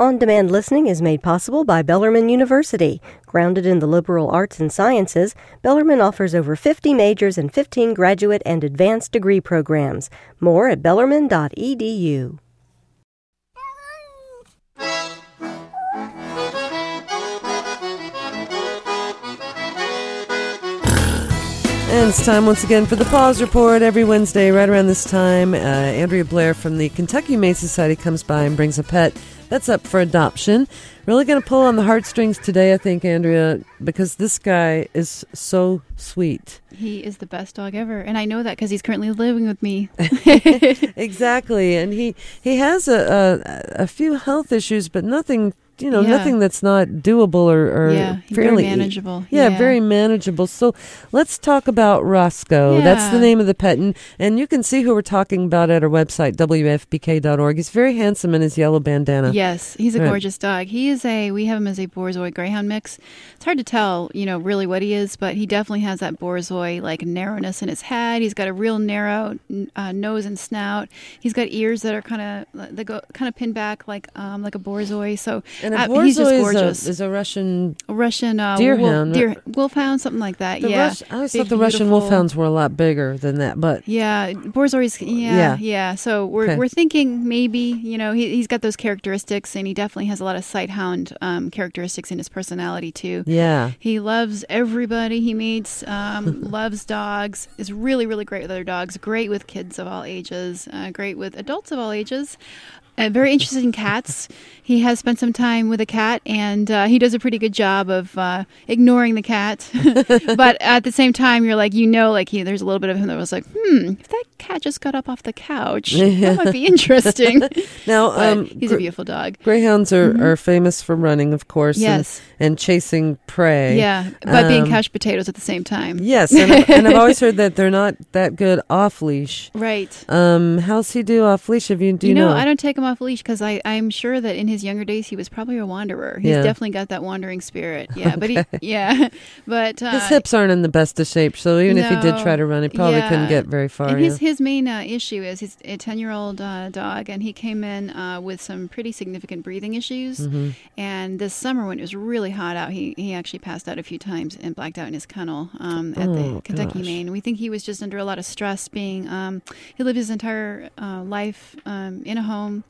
On demand listening is made possible by Bellarmine University. Grounded in the liberal arts and sciences, Bellarmine offers over 50 majors and 15 graduate and advanced degree programs. More at bellarmine.edu. And it's time once again for the Paws Report every Wednesday, right around this time. Uh, Andrea Blair from the Kentucky Humane Society comes by and brings a pet that's up for adoption. Really going to pull on the heartstrings today, I think, Andrea, because this guy is so sweet. He is the best dog ever, and I know that because he's currently living with me. exactly, and he he has a, a a few health issues, but nothing you know, Yeah. nothing that's not doable or, or Yeah, fairly very manageable. Yeah, Yeah. very manageable. So let's talk about Roscoe. That's the name of the pet, and, and you can see who we're talking about at our website wfpk.org. He's very handsome in his yellow bandana. Yes, he's a Right. gorgeous dog. He is a we have him as a Borzoi Greyhound mix. It's hard to tell, you know, really what he is, but he definitely has that Borzoi like narrowness in his head. He's got a real narrow uh, nose and snout. He's got ears that are kind of they go kind of pinned back like um like a Borzoi. So And a uh, Borzoi he's just is, gorgeous. a, is a Russian. A Russian uh, Deerhound, wolf, deer, wolfhound, something like that. The yeah, Rus- I always Big, thought the Russian wolfhounds were a lot bigger than that, but Yeah, Borzoi's. Yeah, Yeah. yeah, So we're Okay. we're thinking maybe you know he he's got those characteristics, and he definitely has a lot of sighthound um, characteristics in his personality too. yeah. He loves everybody he meets. Um, loves dogs. Is really really great with other dogs. Great with kids of all ages. Uh, great with adults of all ages. Uh, very interested in cats. He has spent some time with a cat, and uh, he does a pretty good job of uh, ignoring the cat. but at the same time, you're like, you know, like he, there's a little bit of him that was like, hmm, if that cat just got up off the couch, that might be interesting. Now, um, he's a beautiful dog. greyhounds are, are famous for running, of course, and- Yes. and, chasing prey. Yeah, but being Um, couch potatoes at the same time. Yes, and, I've- and I've always heard that they're not that good off leash. Right. Um, how's he do off leash? If you do you know, know, I don't take him off leash because I I'm sure that in his younger days he was probably a wanderer. He's Yeah. definitely got that wandering spirit. Yeah, but he yeah, but uh, his hips aren't in the best of shape, so even if he did try to run, he probably couldn't get very far. And yeah. his his main uh, issue is he's a ten year old uh, dog, and he came in uh, with some pretty significant breathing issues. Mm-hmm. And this summer, when it was really hot out, he he actually passed out a few times and blacked out in his kennel um, at Oh, the Kentucky gosh. Maine. We think he was just under a lot of stress. Being um, he lived his entire uh, life um, in a home.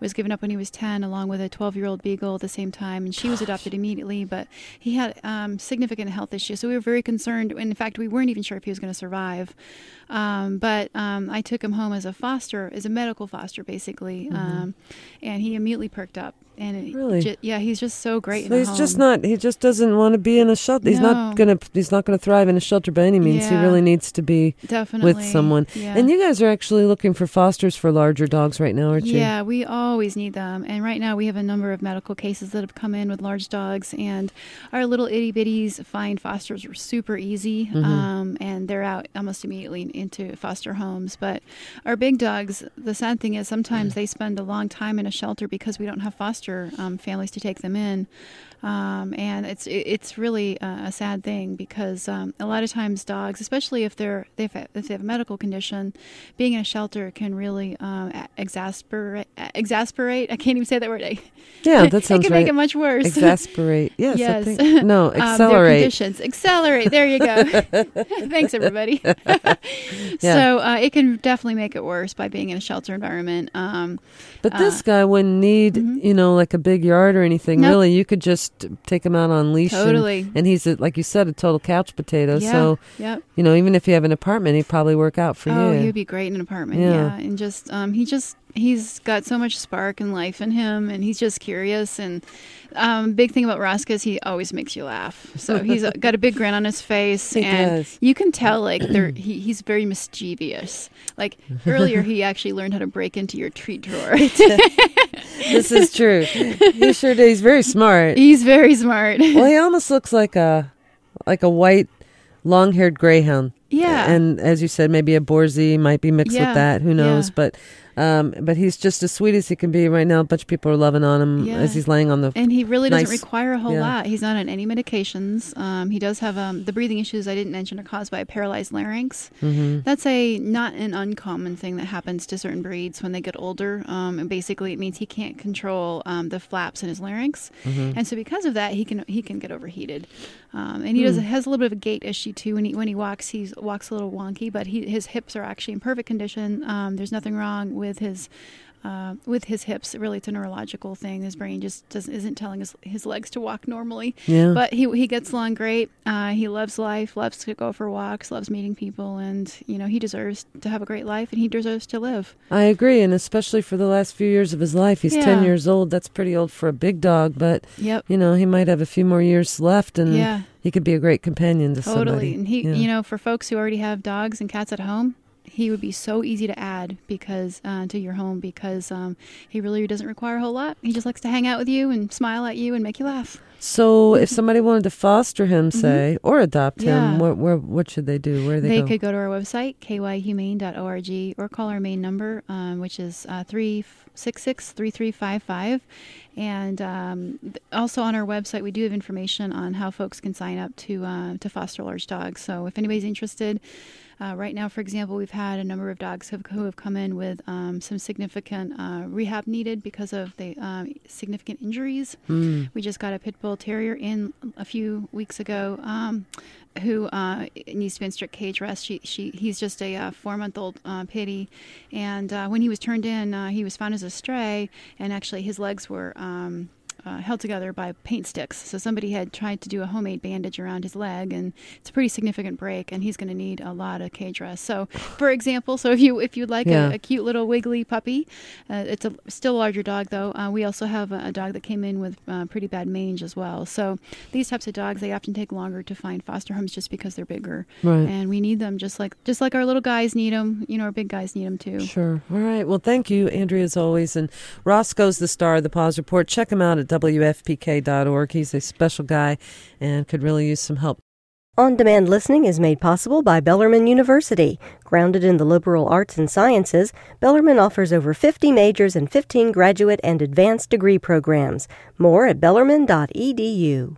Was given up when he was 10, along with a 12 year old beagle at the same time, and she was adopted immediately. But he had um, significant health issues, so we were very concerned. In fact, we weren't even sure if he was going to survive. Um, but um, I took him home as a foster, as a medical foster, basically, um, and he immediately perked up. And it Mm-hmm. Really? ju- yeah, he's just so great. So the he's just not. He just doesn't want to be in a shelter. He's not gonna. He's not gonna thrive in a shelter by any means. He really needs to be definitely with someone. Yeah. And you guys are actually looking for fosters for larger dogs right now, aren't you? Yeah, we always need them. And right now we have a number of medical cases that have come in with large dogs, and our little itty bitties find fosters are super easy, Mm-hmm. um, and they're out almost immediately into foster homes. But our big dogs, the sad thing is sometimes they spend a long time in a shelter because we don't have foster um, families to take them in. Um, and it's it's really a sad thing because um, a lot of times dogs, especially if they're if they have a medical condition, being in a shelter can really um, a- exasperate. Exasperate. I can't even say that word. Yeah, that sounds right. it can right. make it much worse. Exasperate. Yes. Yes. think- no, Um, their conditions. Accelerate. There you go. Thanks, everybody. yeah. So uh, it can definitely make it worse by being in a shelter environment. Um, But this Uh, guy wouldn't need, you know, like a big yard or anything. Nope. Really, you could just take him out on leash. and- Totally. And, he's, a, like you said, a total couch potato. yeah. So, Yep. you know, even if you have an apartment, he'd probably work out for oh, you. Oh, he would be great in an apartment. Yeah. Yeah. And just um, he just he's got so much spark and life in him, and he's just curious. And um, big thing about Roscoe is he always makes you laugh. So he's got a big grin on his face, He and does. you can tell like he, he's very mischievous. Like earlier, he actually learned how to break into your treat drawer. this is true. he sure did. He's very smart. he's very smart. well, he almost looks like a like a white, long-haired greyhound. Yeah. And as you said, maybe a Borzoi might be mixed Yeah, with that. Who knows? yeah. But Um, but he's just as sweet as he can be right now. A bunch of people are loving on him Yeah. as he's laying on the. And he really doesn't require a whole Yeah. lot. He's not on any medications. Um, he does have um, the breathing issues I didn't mention are caused by a paralyzed larynx. Mhm. That's a not an uncommon thing that happens to certain breeds when they get older. Um, and basically, it means he can't control um, the flaps in his larynx, Mm-hmm. and so because of that, he can he can get overheated. Um, and he Hmm. does has a little bit of a gait issue too. When he when he walks, he walks a little wonky, but he, his hips are actually in perfect condition. Um, there's nothing wrong with his uh, with his hips. Really, it's a neurological thing. His brain just doesn't isn't telling his his legs to walk normally. Yeah. But he he gets along great. Uh, he loves life, loves to go for walks, loves meeting people, and you know he deserves to have a great life, and he deserves to live. I agree, and especially for the last few years of his life, he's ten years old. That's pretty old for a big dog, but Yep. you know he might have a few more years left, and Yeah. he could be a great companion to Totally. somebody. And he, Yeah. you know, for folks who already have dogs and cats at home, he would be so easy to add because uh, to your home because um, he really doesn't require a whole lot. He just likes to hang out with you and smile at you and make you laugh. So, if somebody wanted to foster him, say, or adopt Mm-hmm. Yeah. him, what, where, what should they do? Where they, They go? could go to our website, kyhumane.org, or call our main number, um, which is uh, 3355. And um, th- also on our website, we do have information on how folks can sign up to, uh, to foster large dogs. So if anybody's interested, uh, right now, for example, we've had a number of dogs have, who have come in with um, some significant uh, rehab needed because of the um, significant injuries. Mm. We just got a pit bull terrier in a few weeks ago, um, who uh, needs to be in strict cage rest. She, she, he's just a uh, four-month-old uh, pitty, and uh, when he was turned in, uh, he was found as a stray, and actually his legs were. Um, uh, held together by paint sticks. So somebody had tried to do a homemade bandage around his leg, and it's a pretty significant break, and he's going to need a lot of cage rest. So, for example, so if you if you'd like Yeah. a, a cute little wiggly puppy, uh, it's a still larger dog though. Uh, we also have a, a dog that came in with uh, pretty bad mange as well. So these types of dogs they often take longer to find foster homes just because they're bigger, Right. and we need them just like just like our little guys need them. You know, our big guys need them too. Sure. All right. Well, thank you, Andrea, as always. And Roscoe's the star of the Paws Report. Check him out at WFPK.org. He's a special guy and could really use some help. On demand listening is made possible by Bellarmine University. Grounded in the liberal arts and sciences, Bellarmine offers over 50 majors and 15 graduate and advanced degree programs. More at bellarmine.edu.